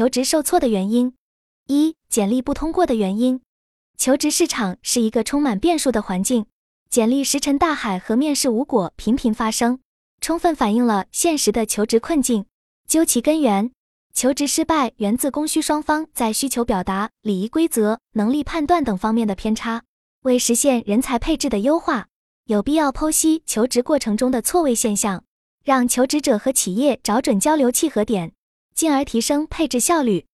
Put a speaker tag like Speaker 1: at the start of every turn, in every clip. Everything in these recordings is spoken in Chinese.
Speaker 1: 求职受挫的原因：一、简历不通过的原因。求职市场是一个充满变数的环境，简历石沉大海和面试无果频频发生，充分反映了现实的求职困境。究其根源，求职失败源自供需双方在需求表达、礼仪规则、能力判断等方面的偏差。为实现人才配置的优化，有必要剖析求职过程中的错位现象，让求职者和企业找准交流契合点，进而提升配置效率。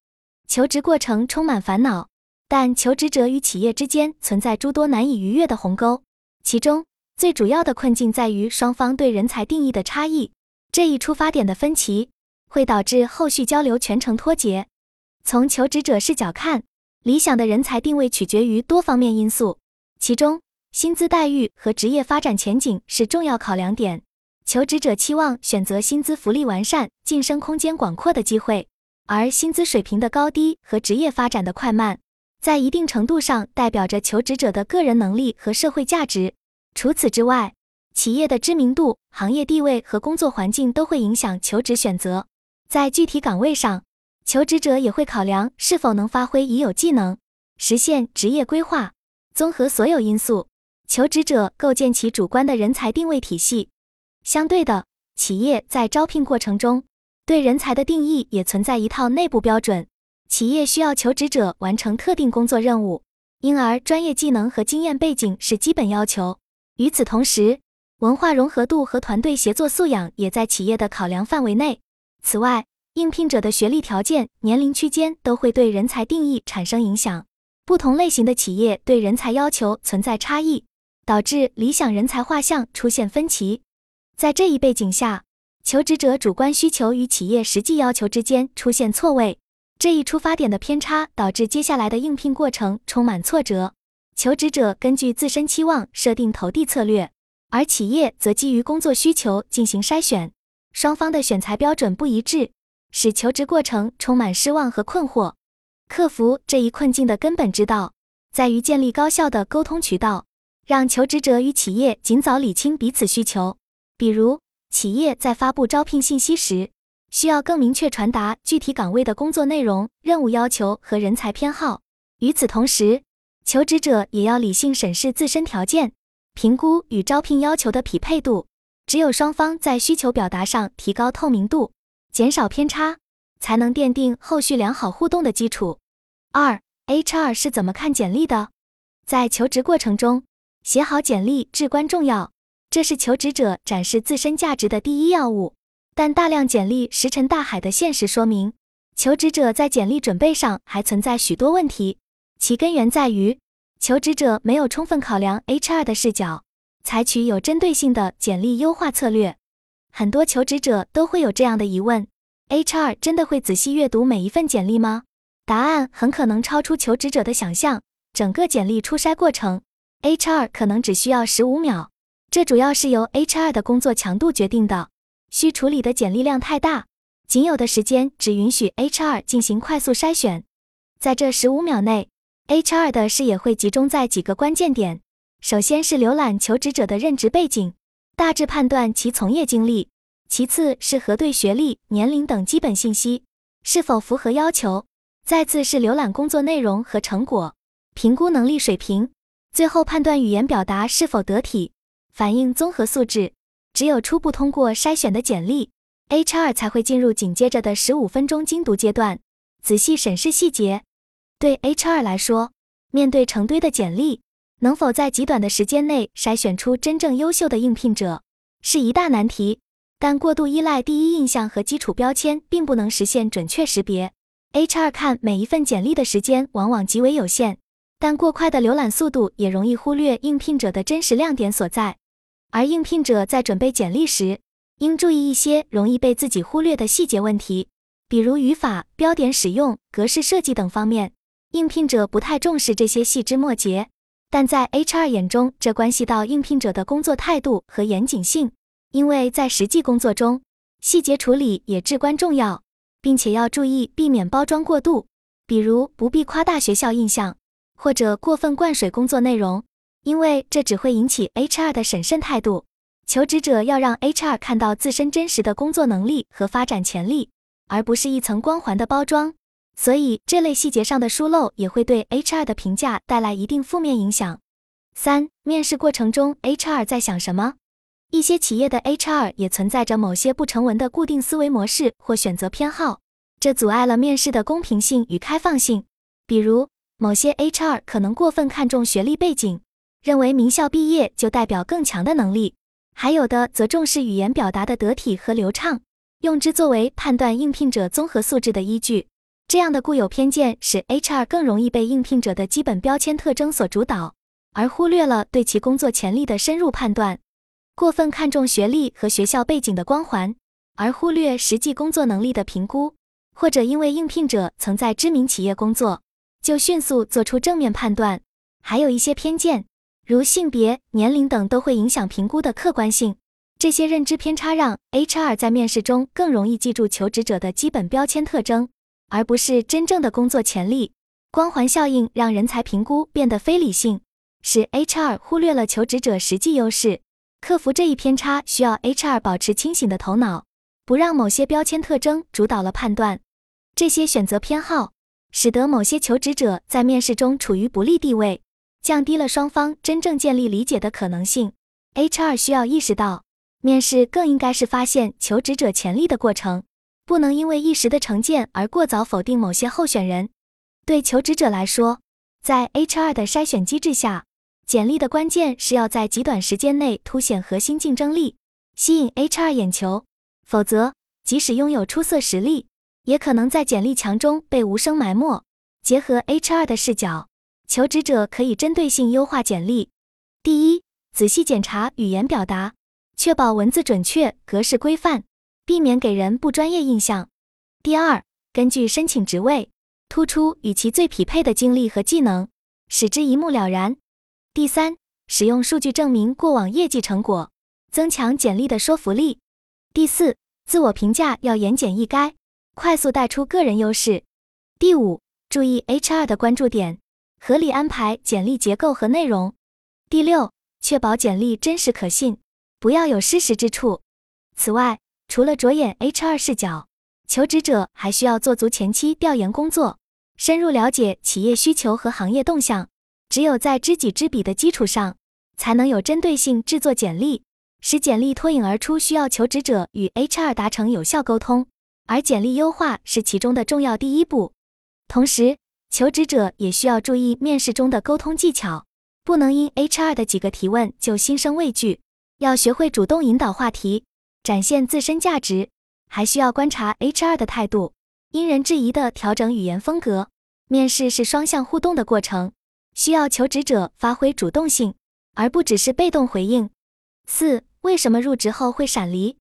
Speaker 1: 求职过程充满烦恼，但求职者与企业之间存在诸多难以逾越的鸿沟，其中最主要的困境在于双方对人才定义的差异。这一出发点的分歧，会导致后续交流全程脱节。从求职者视角看，理想的人才定位取决于多方面因素。其中，薪资待遇和职业发展前景是重要考量点。求职者期望选择薪资福利完善、晋升空间广阔的机会，而薪资水平的高低和职业发展的快慢，在一定程度上代表着求职者的个人能力和社会价值。除此之外，企业的知名度、行业地位和工作环境都会影响求职选择。在具体岗位上，求职者也会考量是否能发挥已有技能，实现职业规划。综合所有因素，求职者构建起主观的人才定位体系。相对的，企业在招聘过程中对人才的定义也存在一套内部标准。企业需要求职者完成特定工作任务，因而专业技能和经验背景是基本要求。与此同时，文化融合度和团队协作素养也在企业的考量范围内。此外，应聘者的学历条件、年龄区间都会对人才定义产生影响。不同类型的企业对人才要求存在差异，导致理想人才画像出现分歧。在这一背景下，求职者主观需求与企业实际要求之间出现错位，这一出发点的偏差导致接下来的应聘过程充满挫折。求职者根据自身期望设定投递策略，而企业则基于工作需求进行筛选，双方的选材标准不一致，使求职过程充满失望和困惑。克服这一困境的根本之道，在于建立高效的沟通渠道，让求职者与企业尽早理清彼此需求。比如，企业在发布招聘信息时，需要更明确传达具体岗位的工作内容、任务要求和人才偏好。与此同时，求职者也要理性审视自身条件，评估与招聘要求的匹配度。只有双方在需求表达上提高透明度，减少偏差。才能奠定后续良好互动的基础。二，HR 是怎么看简历的？在求职过程中，写好简历至关重要，这是求职者展示自身价值的第一要务。但大量简历石沉大海的现实说明，求职者在简历准备上还存在许多问题。其根源在于，求职者没有充分考量 HR 的视角，采取有针对性的简历优化策略。很多求职者都会有这样的疑问。HR 真的会仔细阅读每一份简历吗？答案很可能超出求职者的想象。整个简历初筛过程，HR 可能只需要十五秒。这主要是由 HR 的工作强度决定的。需处理的简历量太大，仅有的时间只允许 HR 进行快速筛选。在这十五秒内，HR 的视野会集中在几个关键点：首先是浏览求职者的任职背景，大致判断其从业经历。其次是核对学历、年龄等基本信息是否符合要求，再次是浏览工作内容和成果，评估能力水平，最后判断语言表达是否得体，反映综合素质。只有初步通过筛选的简历，HR 才会进入紧接着的十五分钟精读阶段，仔细审视细节。对 HR 来说，面对成堆的简历，能否在极短的时间内筛选出真正优秀的应聘者，是一大难题。但过度依赖第一印象和基础标签，并不能实现准确识别。HR 看每一份简历的时间往往极为有限，但过快的浏览速度也容易忽略应聘者的真实亮点所在。而应聘者在准备简历时，应注意一些容易被自己忽略的细节问题，比如语法、标点使用、格式设计等方面。应聘者不太重视这些细枝末节，但在 HR 眼中，这关系到应聘者的工作态度和严谨性。因为在实际工作中，细节处理也至关重要，并且要注意避免包装过度，比如不必夸大学校印象，或者过分灌水工作内容，因为这只会引起 HR 的审慎态度。求职者要让 HR 看到自身真实的工作能力和发展潜力，而不是一层光环的包装。所以这类细节上的疏漏也会对 HR 的评价带来一定负面影响。三、面试过程中 HR 在想什么？一些企业的 HR 也存在着某些不成文的固定思维模式或选择偏好，这阻碍了面试的公平性与开放性。比如，某些 HR 可能过分看重学历背景，认为名校毕业就代表更强的能力；还有的则重视语言表达的得体和流畅，用之作为判断应聘者综合素质的依据。这样的固有偏见使 HR 更容易被应聘者的基本标签特征所主导，而忽略了对其工作潜力的深入判断。过分看重学历和学校背景的光环，而忽略实际工作能力的评估，或者因为应聘者曾在知名企业工作，就迅速做出正面判断。还有一些偏见，如性别、年龄等，都会影响评估的客观性。这些认知偏差让 HR 在面试中更容易记住求职者的基本标签特征，而不是真正的工作潜力。光环效应让人才评估变得非理性，使 HR 忽略了求职者实际优势。克服这一偏差，需要 HR 保持清醒的头脑，不让某些标签特征主导了判断。这些选择偏好，使得某些求职者在面试中处于不利地位，降低了双方真正建立理解的可能性。HR 需要意识到，面试更应该是发现求职者潜力的过程，不能因为一时的成见而过早否定某些候选人。对求职者来说，在 HR 的筛选机制下。简历的关键是要在极短时间内凸显核心竞争力，吸引 HR 眼球。否则，即使拥有出色实力，也可能在简历墙中被无声埋没。结合 HR 的视角，求职者可以针对性优化简历。第一，仔细检查语言表达，确保文字准确、格式规范，避免给人不专业印象。第二，根据申请职位，突出与其最匹配的经历和技能，使之一目了然。第三，使用数据证明过往业绩成果，增强简历的说服力。第四，自我评价要言简意赅，快速带出个人优势。第五，注意 HR 的关注点，合理安排简历结构和内容。第六，确保简历真实可信，不要有失实之处。此外，除了着眼 HR 视角，求职者还需要做足前期调研工作，深入了解企业需求和行业动向。只有在知己知彼的基础上，才能有针对性制作简历，使简历脱颖而出。需要求职者与 HR 达成有效沟通，而简历优化是其中的重要第一步。同时，求职者也需要注意面试中的沟通技巧，不能因 HR 的几个提问就心生畏惧，要学会主动引导话题，展现自身价值。还需要观察 HR 的态度，因人制宜的调整语言风格。面试是双向互动的过程。需要求职者发挥主动性，而不只是被动回应。四、为什么入职后会闪离？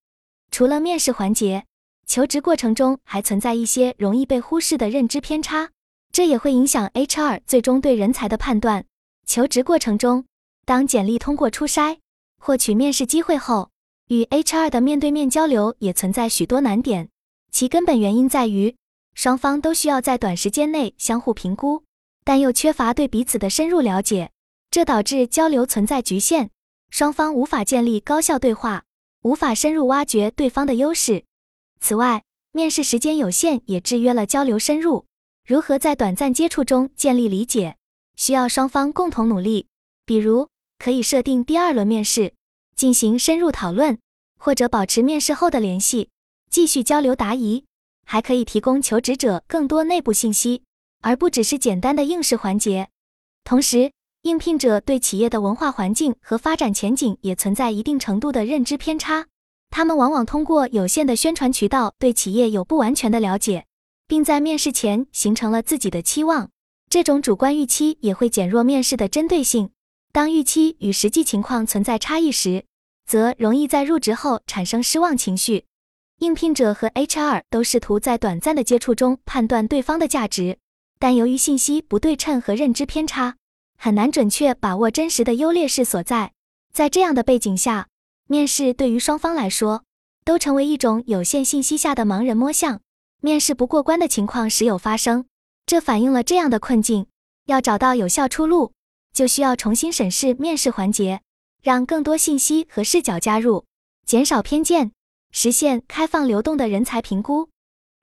Speaker 1: 除了面试环节，求职过程中还存在一些容易被忽视的认知偏差，这也会影响 HR 最终对人才的判断。求职过程中，当简历通过初筛，获取面试机会后，与 HR 的面对面交流也存在许多难点，其根本原因在于双方都需要在短时间内相互评估。但又缺乏对彼此的深入了解，这导致交流存在局限，双方无法建立高效对话，无法深入挖掘对方的优势。此外，面试时间有限，也制约了交流深入。如何在短暂接触中建立理解，需要双方共同努力。比如，可以设定第二轮面试，进行深入讨论，或者保持面试后的联系，继续交流答疑。还可以提供求职者更多内部信息。而不只是简单的应试环节。同时，应聘者对企业的文化环境和发展前景也存在一定程度的认知偏差。他们往往通过有限的宣传渠道对企业有不完全的了解，并在面试前形成了自己的期望。这种主观预期也会减弱面试的针对性。当预期与实际情况存在差异时，则容易在入职后产生失望情绪。应聘者和 HR 都试图在短暂的接触中判断对方的价值。但由于信息不对称和认知偏差，很难准确把握真实的优劣势所在。在这样的背景下，面试对于双方来说都成为一种有限信息下的盲人摸象，面试不过关的情况时有发生。这反映了这样的困境：要找到有效出路，就需要重新审视面试环节，让更多信息和视角加入，减少偏见，实现开放流动的人才评估。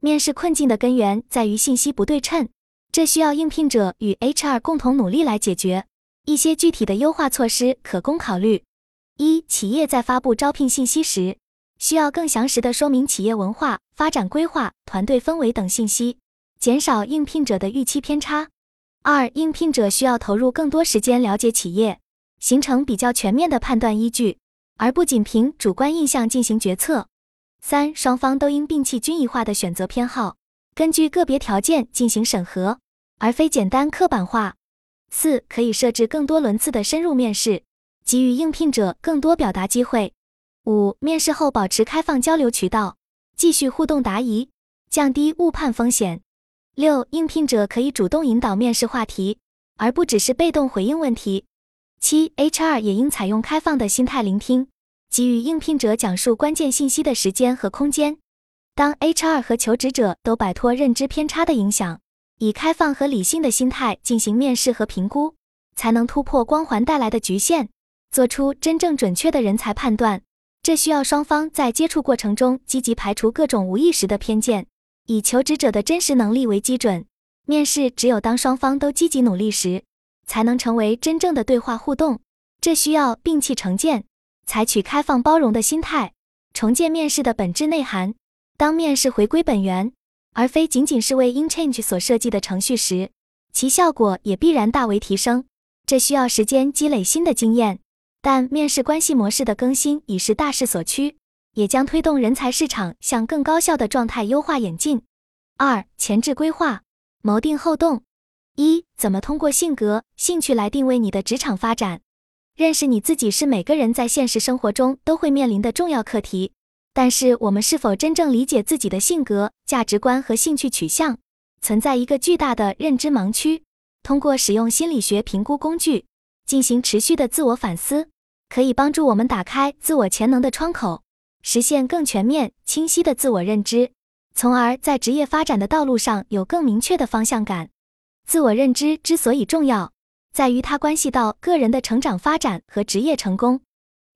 Speaker 1: 面试困境的根源在于信息不对称，这需要应聘者与 HR 共同努力来解决。一些具体的优化措施可供考虑：一、企业在发布招聘信息时，需要更详实的说明企业文化、发展规划、团队氛围等信息，减少应聘者的预期偏差。二、应聘者需要投入更多时间了解企业，形成比较全面的判断依据，而不仅凭主观印象进行决策。三、双方都应摒弃均一化的选择偏好，根据个别条件进行审核，而非简单刻板化。四、可以设置更多轮次的深入面试，给予应聘者更多表达机会。五、面试后保持开放交流渠道，继续互动答疑，降低误判风险。六、应聘者可以主动引导面试话题，而不只是被动回应问题。七、HR 也应采用开放的心态聆听。给予应聘者讲述关键信息的时间和空间。当 HR 和求职者都摆脱认知偏差的影响，以开放和理性的心态进行面试和评估，才能突破光环带来的局限，做出真正准确的人才判断。这需要双方在接触过程中积极排除各种无意识的偏见，以求职者的真实能力为基准。面试只有当双方都积极努力时，才能成为真正的对话互动。这需要摒弃成见。采取开放包容的心态，重建面试的本质内涵。当面试回归本源，而非仅仅是为 InChange 所设计的程序时，其效果也必然大为提升。这需要时间积累新的经验，但面试关系模式的更新已是大势所趋，也将推动人才市场向更高效的状态优化演进。二、前置规划，谋定后动。一、怎么通过性格、兴趣来定位你的职场发展？认识你自己是每个人在现实生活中都会面临的重要课题，但是我们是否真正理解自己的性格、价值观和兴趣取向，存在一个巨大的认知盲区。通过使用心理学评估工具进行持续的自我反思，可以帮助我们打开自我潜能的窗口，实现更全面、清晰的自我认知，从而在职业发展的道路上有更明确的方向感。自我认知之所以重要。在于它关系到个人的成长发展和职业成功。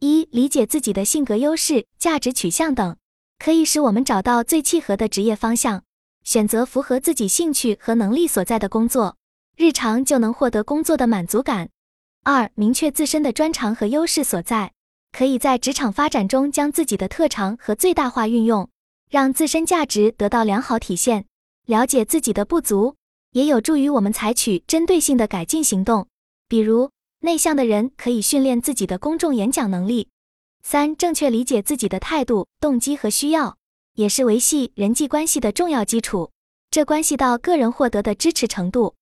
Speaker 1: 一、理解自己的性格优势、价值取向等，可以使我们找到最契合的职业方向，选择符合自己兴趣和能力所在的工作，日常就能获得工作的满足感。二、明确自身的专长和优势所在，可以在职场发展中将自己的特长和最大化运用，让自身价值得到良好体现。了解自己的不足。也有助于我们采取针对性的改进行动，比如内向的人可以训练自己的公众演讲能力。三、正确理解自己的态度、动机和需要，也是维系人际关系的重要基础。这关系到个人获得的支持程度。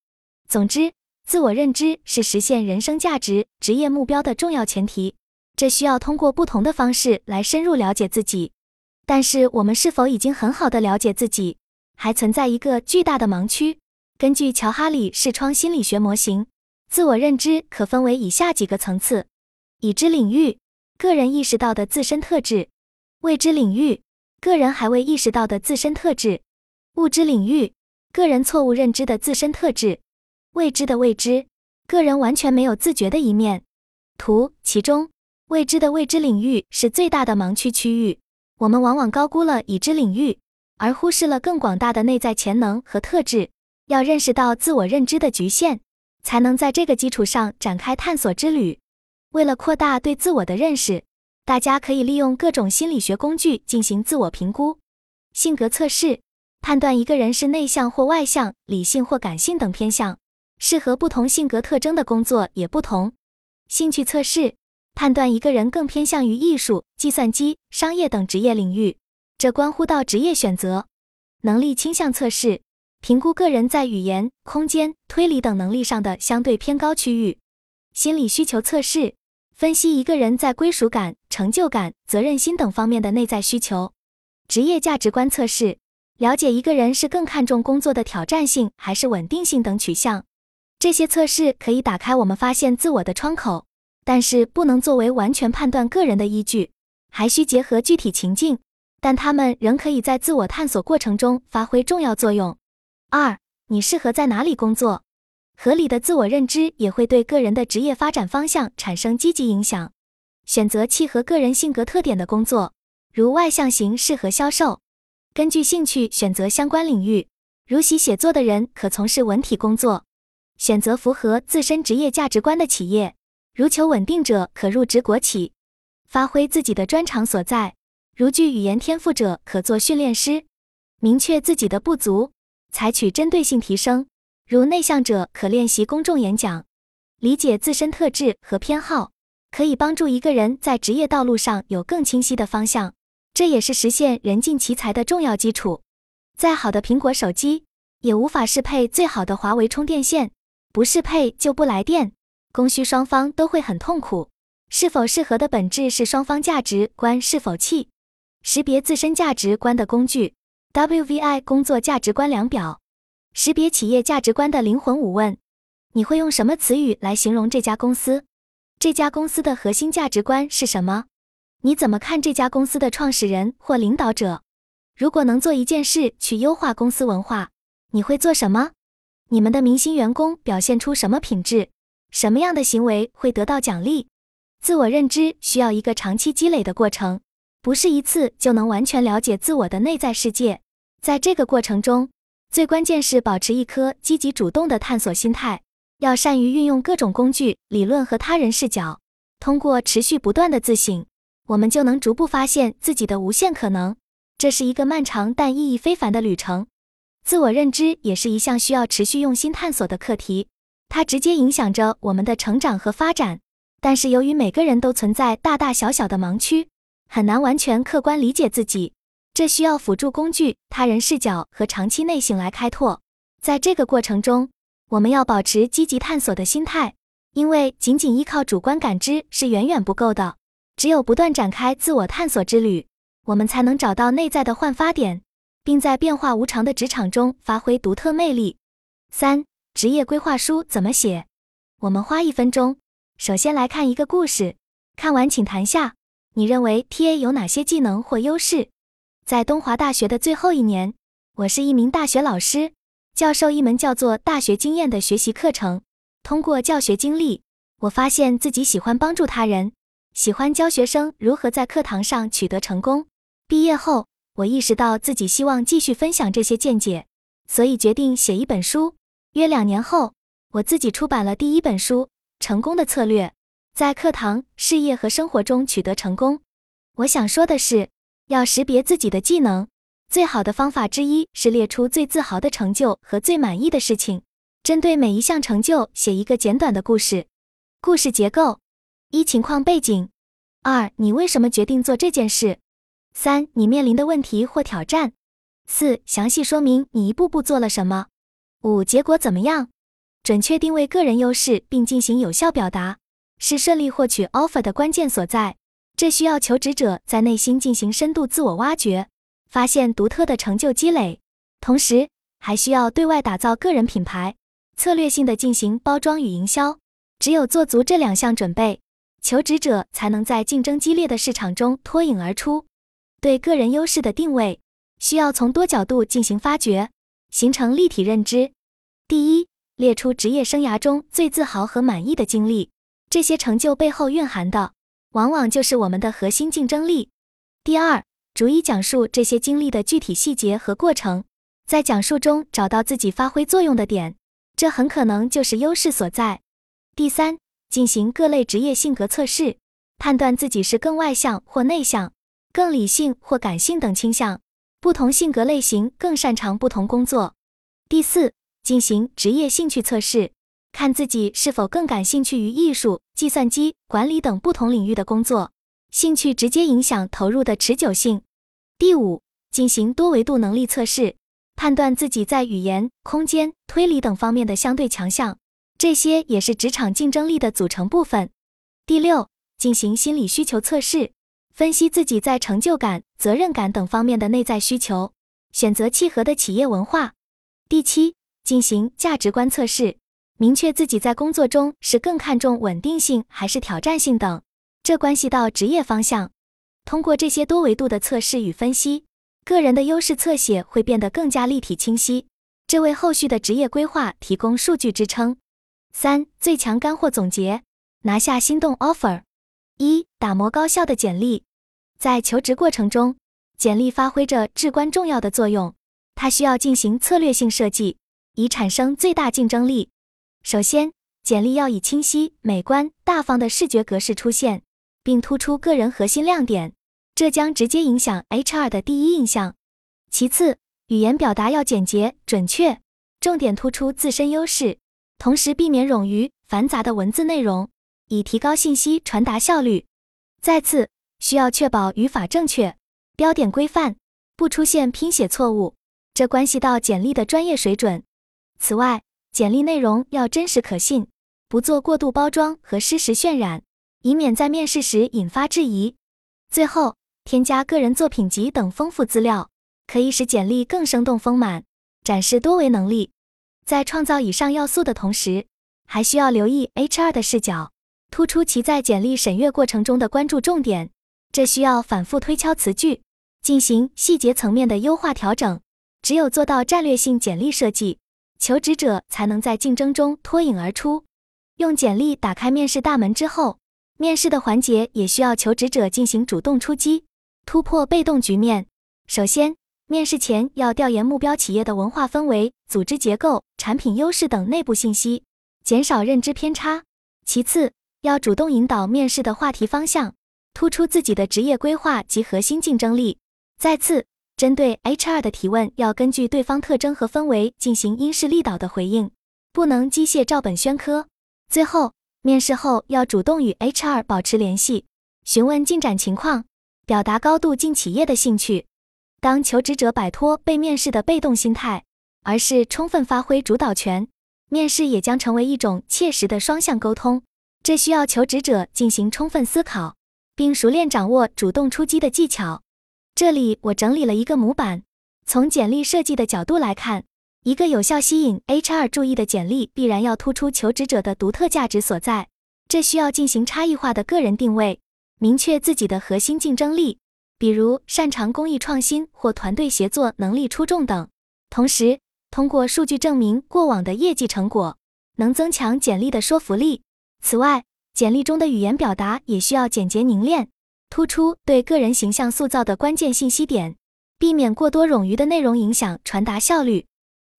Speaker 1: 总之，自我认知是实现人生价值、职业目标的重要前提。这需要通过不同的方式来深入了解自己。但是，我们是否已经很好的了解自己，还存在一个巨大的盲区。根据乔哈里视窗心理学模型，自我认知可分为以下几个层次：已知领域，个人意识到的自身特质；未知领域，个人还未意识到的自身特质；物知领域，个人错误认知的自身特质；未知的未知，个人完全没有自觉的一面。图其中，未知的未知领域是最大的盲区区域。我们往往高估了已知领域，而忽视了更广大的内在潜能和特质。要认识到自我认知的局限，才能在这个基础上展开探索之旅。为了扩大对自我的认识，大家可以利用各种心理学工具进行自我评估。性格测试判断一个人是内向或外向、理性或感性等偏向，适合不同性格特征的工作也不同。兴趣测试判断一个人更偏向于艺术、计算机、商业等职业领域，这关乎到职业选择。能力倾向测试。评估个人在语言、空间、推理等能力上的相对偏高区域。心理需求测试分析一个人在归属感、成就感、责任心等方面的内在需求。职业价值观测试了解一个人是更看重工作的挑战性还是稳定性等取向。这些测试可以打开我们发现自我的窗口，但是不能作为完全判断个人的依据，还需结合具体情境。但他们仍可以在自我探索过程中发挥重要作用。二，你适合在哪里工作？合理的自我认知也会对个人的职业发展方向产生积极影响。选择契合个人性格特点的工作，如外向型适合销售，根据兴趣选择相关领域，如喜写作的人可从事文体工作；选择符合自身职业价值观的企业，如求稳定者可入职国企；发挥自己的专长所在，如具语言天赋者可做训练师；明确自己的不足，采取针对性提升，如内向者可练习公众演讲；理解自身特质和偏好。可以帮助一个人在职业道路上有更清晰的方向，这也是实现人尽其才的重要基础。再好的苹果手机也无法适配最好的华为充电线，不适配就不来电，供需双方都会很痛苦。是否适合的本质是双方价值观是否契。识别自身价值观的工具：WVI 工作价值观量表，识别企业价值观的灵魂五问。你会用什么词语来形容这家公司？这家公司的核心价值观是什么？你怎么看这家公司的创始人或领导者？如果能做一件事去优化公司文化，你会做什么？你们的明星员工表现出什么品质？什么样的行为会得到奖励？自我认知需要一个长期积累的过程，不是一次就能完全了解自我的内在世界。在这个过程中，最关键是保持一颗积极主动的探索心态。要善于运用各种工具、理论和他人视角，通过持续不断的自省，我们就能逐步发现自己的无限可能。这是一个漫长但意义非凡的旅程。自我认知也是一项需要持续用心探索的课题，它直接影响着我们的成长和发展。但是由于每个人都存在大大小小的盲区，很难完全客观理解自己，这需要辅助工具、他人视角和长期内省来开拓。在这个过程中，我们要保持积极探索的心态，因为仅仅依靠主观感知是远远不够的。只有不断展开自我探索之旅，我们才能找到内在的焕发点，并在变化无常的职场中发挥独特魅力。三、职业规划书怎么写？我们花一分钟，首先来看一个故事。看完请谈下，你认为 TA 有哪些技能或优势？在东华大学的最后一年，我是一名大学老师。教授一门叫做“大学经验”的学习课程。通过教学经历，我发现自己喜欢帮助他人，喜欢教学生如何在课堂上取得成功。毕业后，我意识到自己希望继续分享这些见解，所以决定写一本书。约两年后，我自己出版了第一本书《成功的策略：在课堂、事业和生活中取得成功》。我想说的是，要识别自己的技能。最好的方法之一是列出最自豪的成就和最满意的事情，针对每一项成就写一个简短的故事。故事结构：一、情况背景；二、你为什么决定做这件事；三、你面临的问题或挑战；四、详细说明你一步步做了什么；五、结果怎么样？准确定位个人优势并进行有效表达，是顺利获取 offer 的关键所在。这需要求职者在内心进行深度自我挖掘。发现独特的成就积累，同时还需要对外打造个人品牌，策略性的进行包装与营销。只有做足这两项准备，求职者才能在竞争激烈的市场中脱颖而出。对个人优势的定位，需要从多角度进行发掘，形成立体认知。第一，列出职业生涯中最自豪和满意的经历，这些成就背后蕴含的，往往就是我们的核心竞争力。第二。逐一讲述这些经历的具体细节和过程，在讲述中找到自己发挥作用的点，这很可能就是优势所在。第三，进行各类职业性格测试，判断自己是更外向或内向、更理性或感性等倾向。不同性格类型更擅长不同工作。第四，进行职业兴趣测试，看自己是否更感兴趣于艺术、计算机管理等不同领域的工作。兴趣直接影响投入的持久性。第五，进行多维度能力测试，判断自己在语言、空间、推理等方面的相对强项，这些也是职场竞争力的组成部分。第六，进行心理需求测试，分析自己在成就感、责任感等方面的内在需求，选择契合的企业文化。第七，进行价值观测试，明确自己在工作中是更看重稳定性还是挑战性等。这关系到职业方向。通过这些多维度的测试与分析，个人的优势侧写会变得更加立体清晰，这为后续的职业规划提供数据支撑。三、最强干货总结：拿下心动 offer。一、打磨高效的简历。在求职过程中，简历发挥着至关重要的作用，它需要进行策略性设计，以产生最大竞争力。首先，简历要以清晰、美观、大方的视觉格式出现，并突出个人核心亮点，这将直接影响 HR 的第一印象。其次，语言表达要简洁、准确，重点突出自身优势，同时避免冗余繁杂的文字内容，以提高信息传达效率。再次，需要确保语法正确。标点规范，不出现拼写错误，这关系到简历的专业水准。此外，简历内容要真实可信，不做过度包装和失实渲染，以免在面试时引发质疑。最后，添加个人作品集等丰富资料，可以使简历更生动丰满，展示多维能力。在创造以上要素的同时，还需要留意 HR 的视角，突出其在简历审阅过程中的关注重点。这需要反复推敲词句，进行细节层面的优化调整。只有做到战略性简历设计，求职者才能在竞争中脱颖而出。用简历打开面试大门之后，面试的环节也需要求职者进行主动出击，突破被动局面。首先，面试前要调研目标企业的文化氛围、组织结构、产品优势等内部信息，减少认知偏差。其次，要主动引导面试的话题方向。突出自己的职业规划及核心竞争力。再次，针对 HR 的提问，要根据对方特征和氛围进行因势利导的回应，不能机械照本宣科。最后，面试后要主动与 HR 保持联系，询问进展情况，表达高度进企业的兴趣。当求职者摆脱被面试的被动心态，而是充分发挥主导权，面试也将成为一种切实的双向沟通。这需要求职者进行充分思考。并熟练掌握主动出击的技巧。这里我整理了一个模板。从简历设计的角度来看，一个有效吸引 HR 注意的简历，必然要突出求职者的独特价值所在。这需要进行差异化的个人定位，明确自己的核心竞争力，比如擅长工艺创新或团队协作能力出众等。同时，通过数据证明过往的业绩成果，能增强简历的说服力。此外，简历中的语言表达也需要简洁凝练，突出对个人形象塑造的关键信息点，避免过多冗余的内容影响传达效率。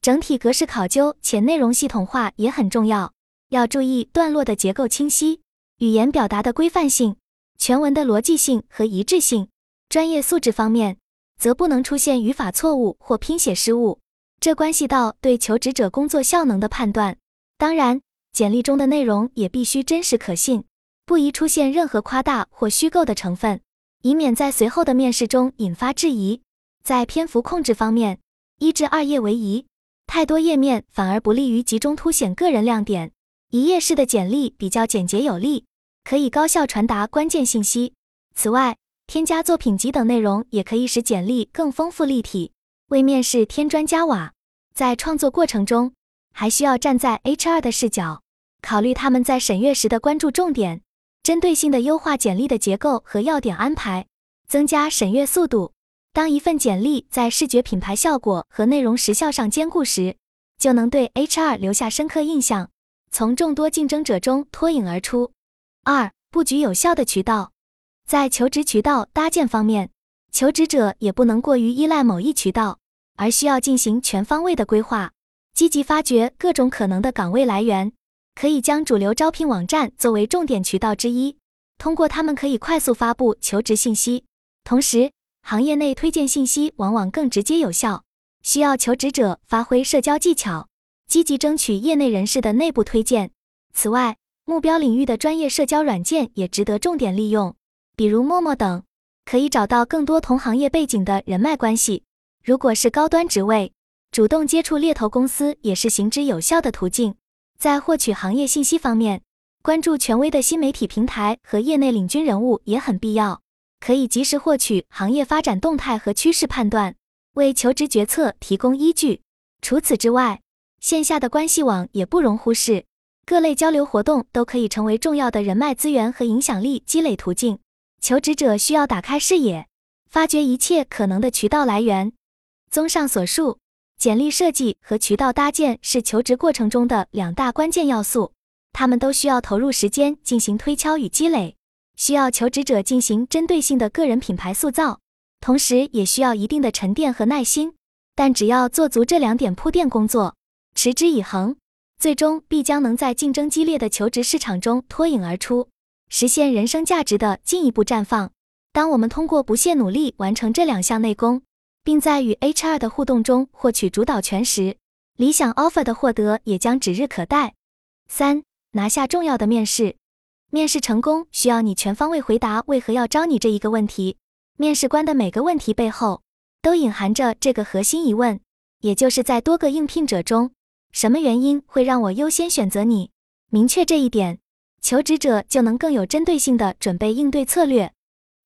Speaker 1: 整体格式考究且内容系统化也很重要，要注意段落的结构清晰，语言表达的规范性，全文的逻辑性和一致性。专业素质方面，则不能出现语法错误或拼写失误，这关系到对求职者工作效能的判断。当然。简历中的内容也必须真实可信，不宜出现任何夸大或虚构的成分，以免在随后的面试中引发质疑。在篇幅控制方面，一至二页为宜，太多页面反而不利于集中凸显个人亮点。一页式的简历比较简洁有力，可以高效传达关键信息。此外，添加作品集等内容也可以使简历更丰富立体，为面试添砖加瓦。在创作过程中，还需要站在 HR 的视角。考虑他们在审阅时的关注重点，针对性的优化简历的结构和要点安排，增加审阅速度。当一份简历在视觉品牌效果和内容时效上兼顾时，就能对 HR 留下深刻印象，从众多竞争者中脱颖而出。二、布局有效的渠道，在求职渠道搭建方面，求职者也不能过于依赖某一渠道，而需要进行全方位的规划，积极发掘各种可能的岗位来源。可以将主流招聘网站作为重点渠道之一，通过他们可以快速发布求职信息。同时，行业内推荐信息往往更直接有效，需要求职者发挥社交技巧，积极争取业内人士的内部推荐。此外，目标领域的专业社交软件也值得重点利用，比如陌陌等，可以找到更多同行业背景的人脉关系。如果是高端职位，主动接触猎头公司也是行之有效的途径。在获取行业信息方面，关注权威的新媒体平台和业内领军人物也很必要，可以及时获取行业发展动态和趋势判断，为求职决策提供依据。除此之外，线下的关系网也不容忽视，各类交流活动都可以成为重要的人脉资源和影响力积累途径。求职者需要打开视野，发掘一切可能的渠道来源。综上所述。简历设计和渠道搭建是求职过程中的两大关键要素，他们都需要投入时间进行推敲与积累，需要求职者进行针对性的个人品牌塑造。同时也需要一定的沉淀和耐心。但只要做足这两点铺垫工作，持之以恒，最终必将能在竞争激烈的求职市场中脱颖而出，实现人生价值的进一步绽放。当我们通过不懈努力完成这两项内功，并在与 HR 的互动中获取主导权时，理想 offer 的获得也将指日可待。三、拿下重要的面试。面试成功需要你全方位回答为何要招你这一个问题。面试官的每个问题背后。都隐含着这个核心疑问，也就是在多个应聘者中，什么原因会让我优先选择你？明确这一点，求职者就能更有针对性的准备应对策略。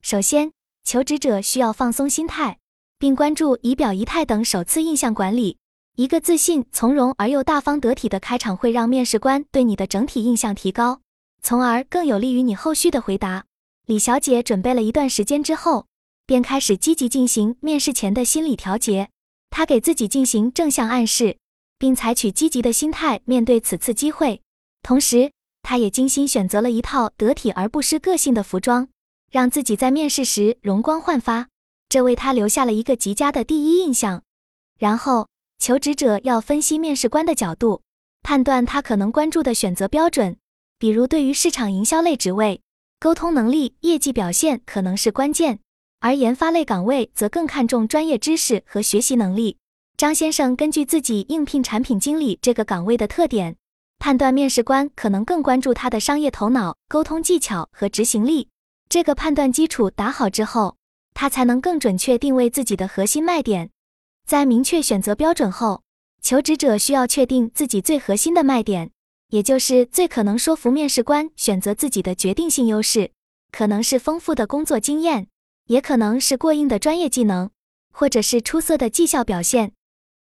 Speaker 1: 首先，求职者需要放松心态，并关注仪表仪态等首次印象管理。一个自信、从容而又大方得体的开场，会让面试官对你的整体印象提高，从而更有利于你后续的回答。李小姐准备了一段时间之后。便开始积极进行面试前的心理调节，她给自己进行正向暗示，并采取积极的心态面对此次机会。同时，他也精心选择了一套得体而不失个性的服装，让自己在面试时容光焕发，这为他留下了一个极佳的第一印象。然后，求职者要分析面试官的角度，判断他可能关注的选择标准，比如对于市场营销类职位，沟通能力、业绩表现可能是关键。而研发类岗位则更看重专业知识和学习能力。张先生根据自己应聘产品经理这个岗位的特点，判断面试官可能更关注他的商业头脑、沟通技巧和执行力。这个判断基础打好之后，他才能更准确定位自己的核心卖点。在明确选择标准后，求职者需要确定自己最核心的卖点，也就是最可能说服面试官选择自己的决定性优势，可能是丰富的工作经验。也可能是过硬的专业技能，或者是出色的绩效表现。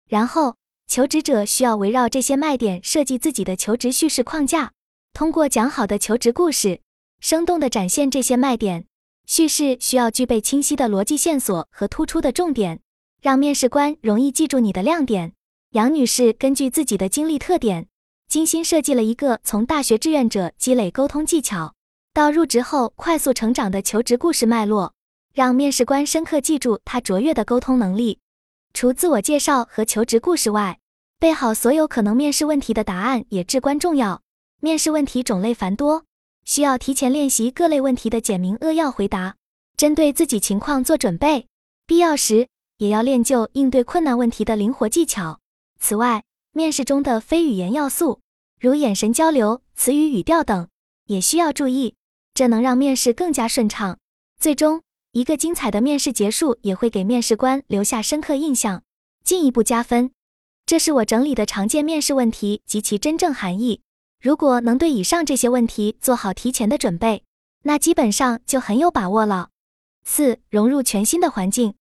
Speaker 1: 然后，求职者需要围绕这些卖点设计自己的求职叙事框架，通过讲好的求职故事，生动地展现这些卖点。叙事需要具备清晰的逻辑线索和突出的重点，让面试官容易记住你的亮点。杨女士根据自己的经历特点，精心设计了一个从大学志愿者积累沟通技巧，到入职后快速成长的求职故事脉络。让面试官深刻记住他卓越的沟通能力。除自我介绍和求职故事外，备好所有可能面试问题的答案也至关重要。面试问题种类繁多，需要提前练习各类问题的简明扼要回答，针对自己情况做准备。必要时也要练就应对困难问题的灵活技巧。此外，面试中的非语言要素，如眼神交流、词语语调等，也需要注意，这能让面试更加顺畅。最终。一个精彩的面试结束，也会给面试官留下深刻印象，进一步加分。这是我整理的常见面试问题及其真正含义。如果能对以上这些问题做好提前的准备，那基本上就很有把握了。四、融入全新的环境。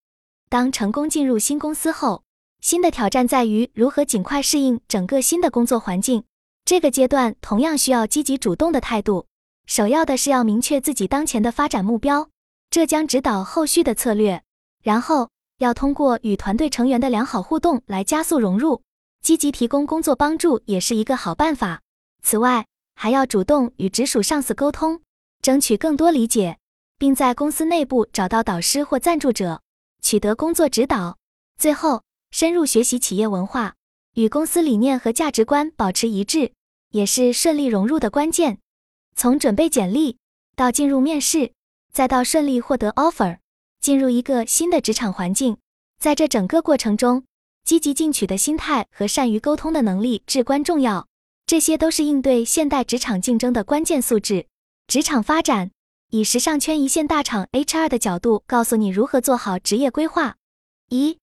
Speaker 1: 当成功进入新公司后，新的挑战在于如何尽快适应整个新的工作环境。这个阶段同样需要积极主动的态度。首要的是要明确自己当前的发展目标。这将指导后续的策略。然后要通过与团队成员的良好互动来加速融入，积极提供工作帮助也是一个好办法。此外，还要主动与直属上司沟通，争取更多理解，并在公司内部找到导师或赞助者，取得工作指导。最后，深入学习企业文化，与公司理念和价值观保持一致，也是顺利融入的关键。从准备简历到进入面试。再到顺利获得 offer，进入一个新的职场环境，在这整个过程中，积极进取的心态和善于沟通的能力至关重要。这些都是应对现代职场竞争的关键素质。职场发展，以时尚圈一线大厂 HR 的角度告诉你如何做好职业规划：一、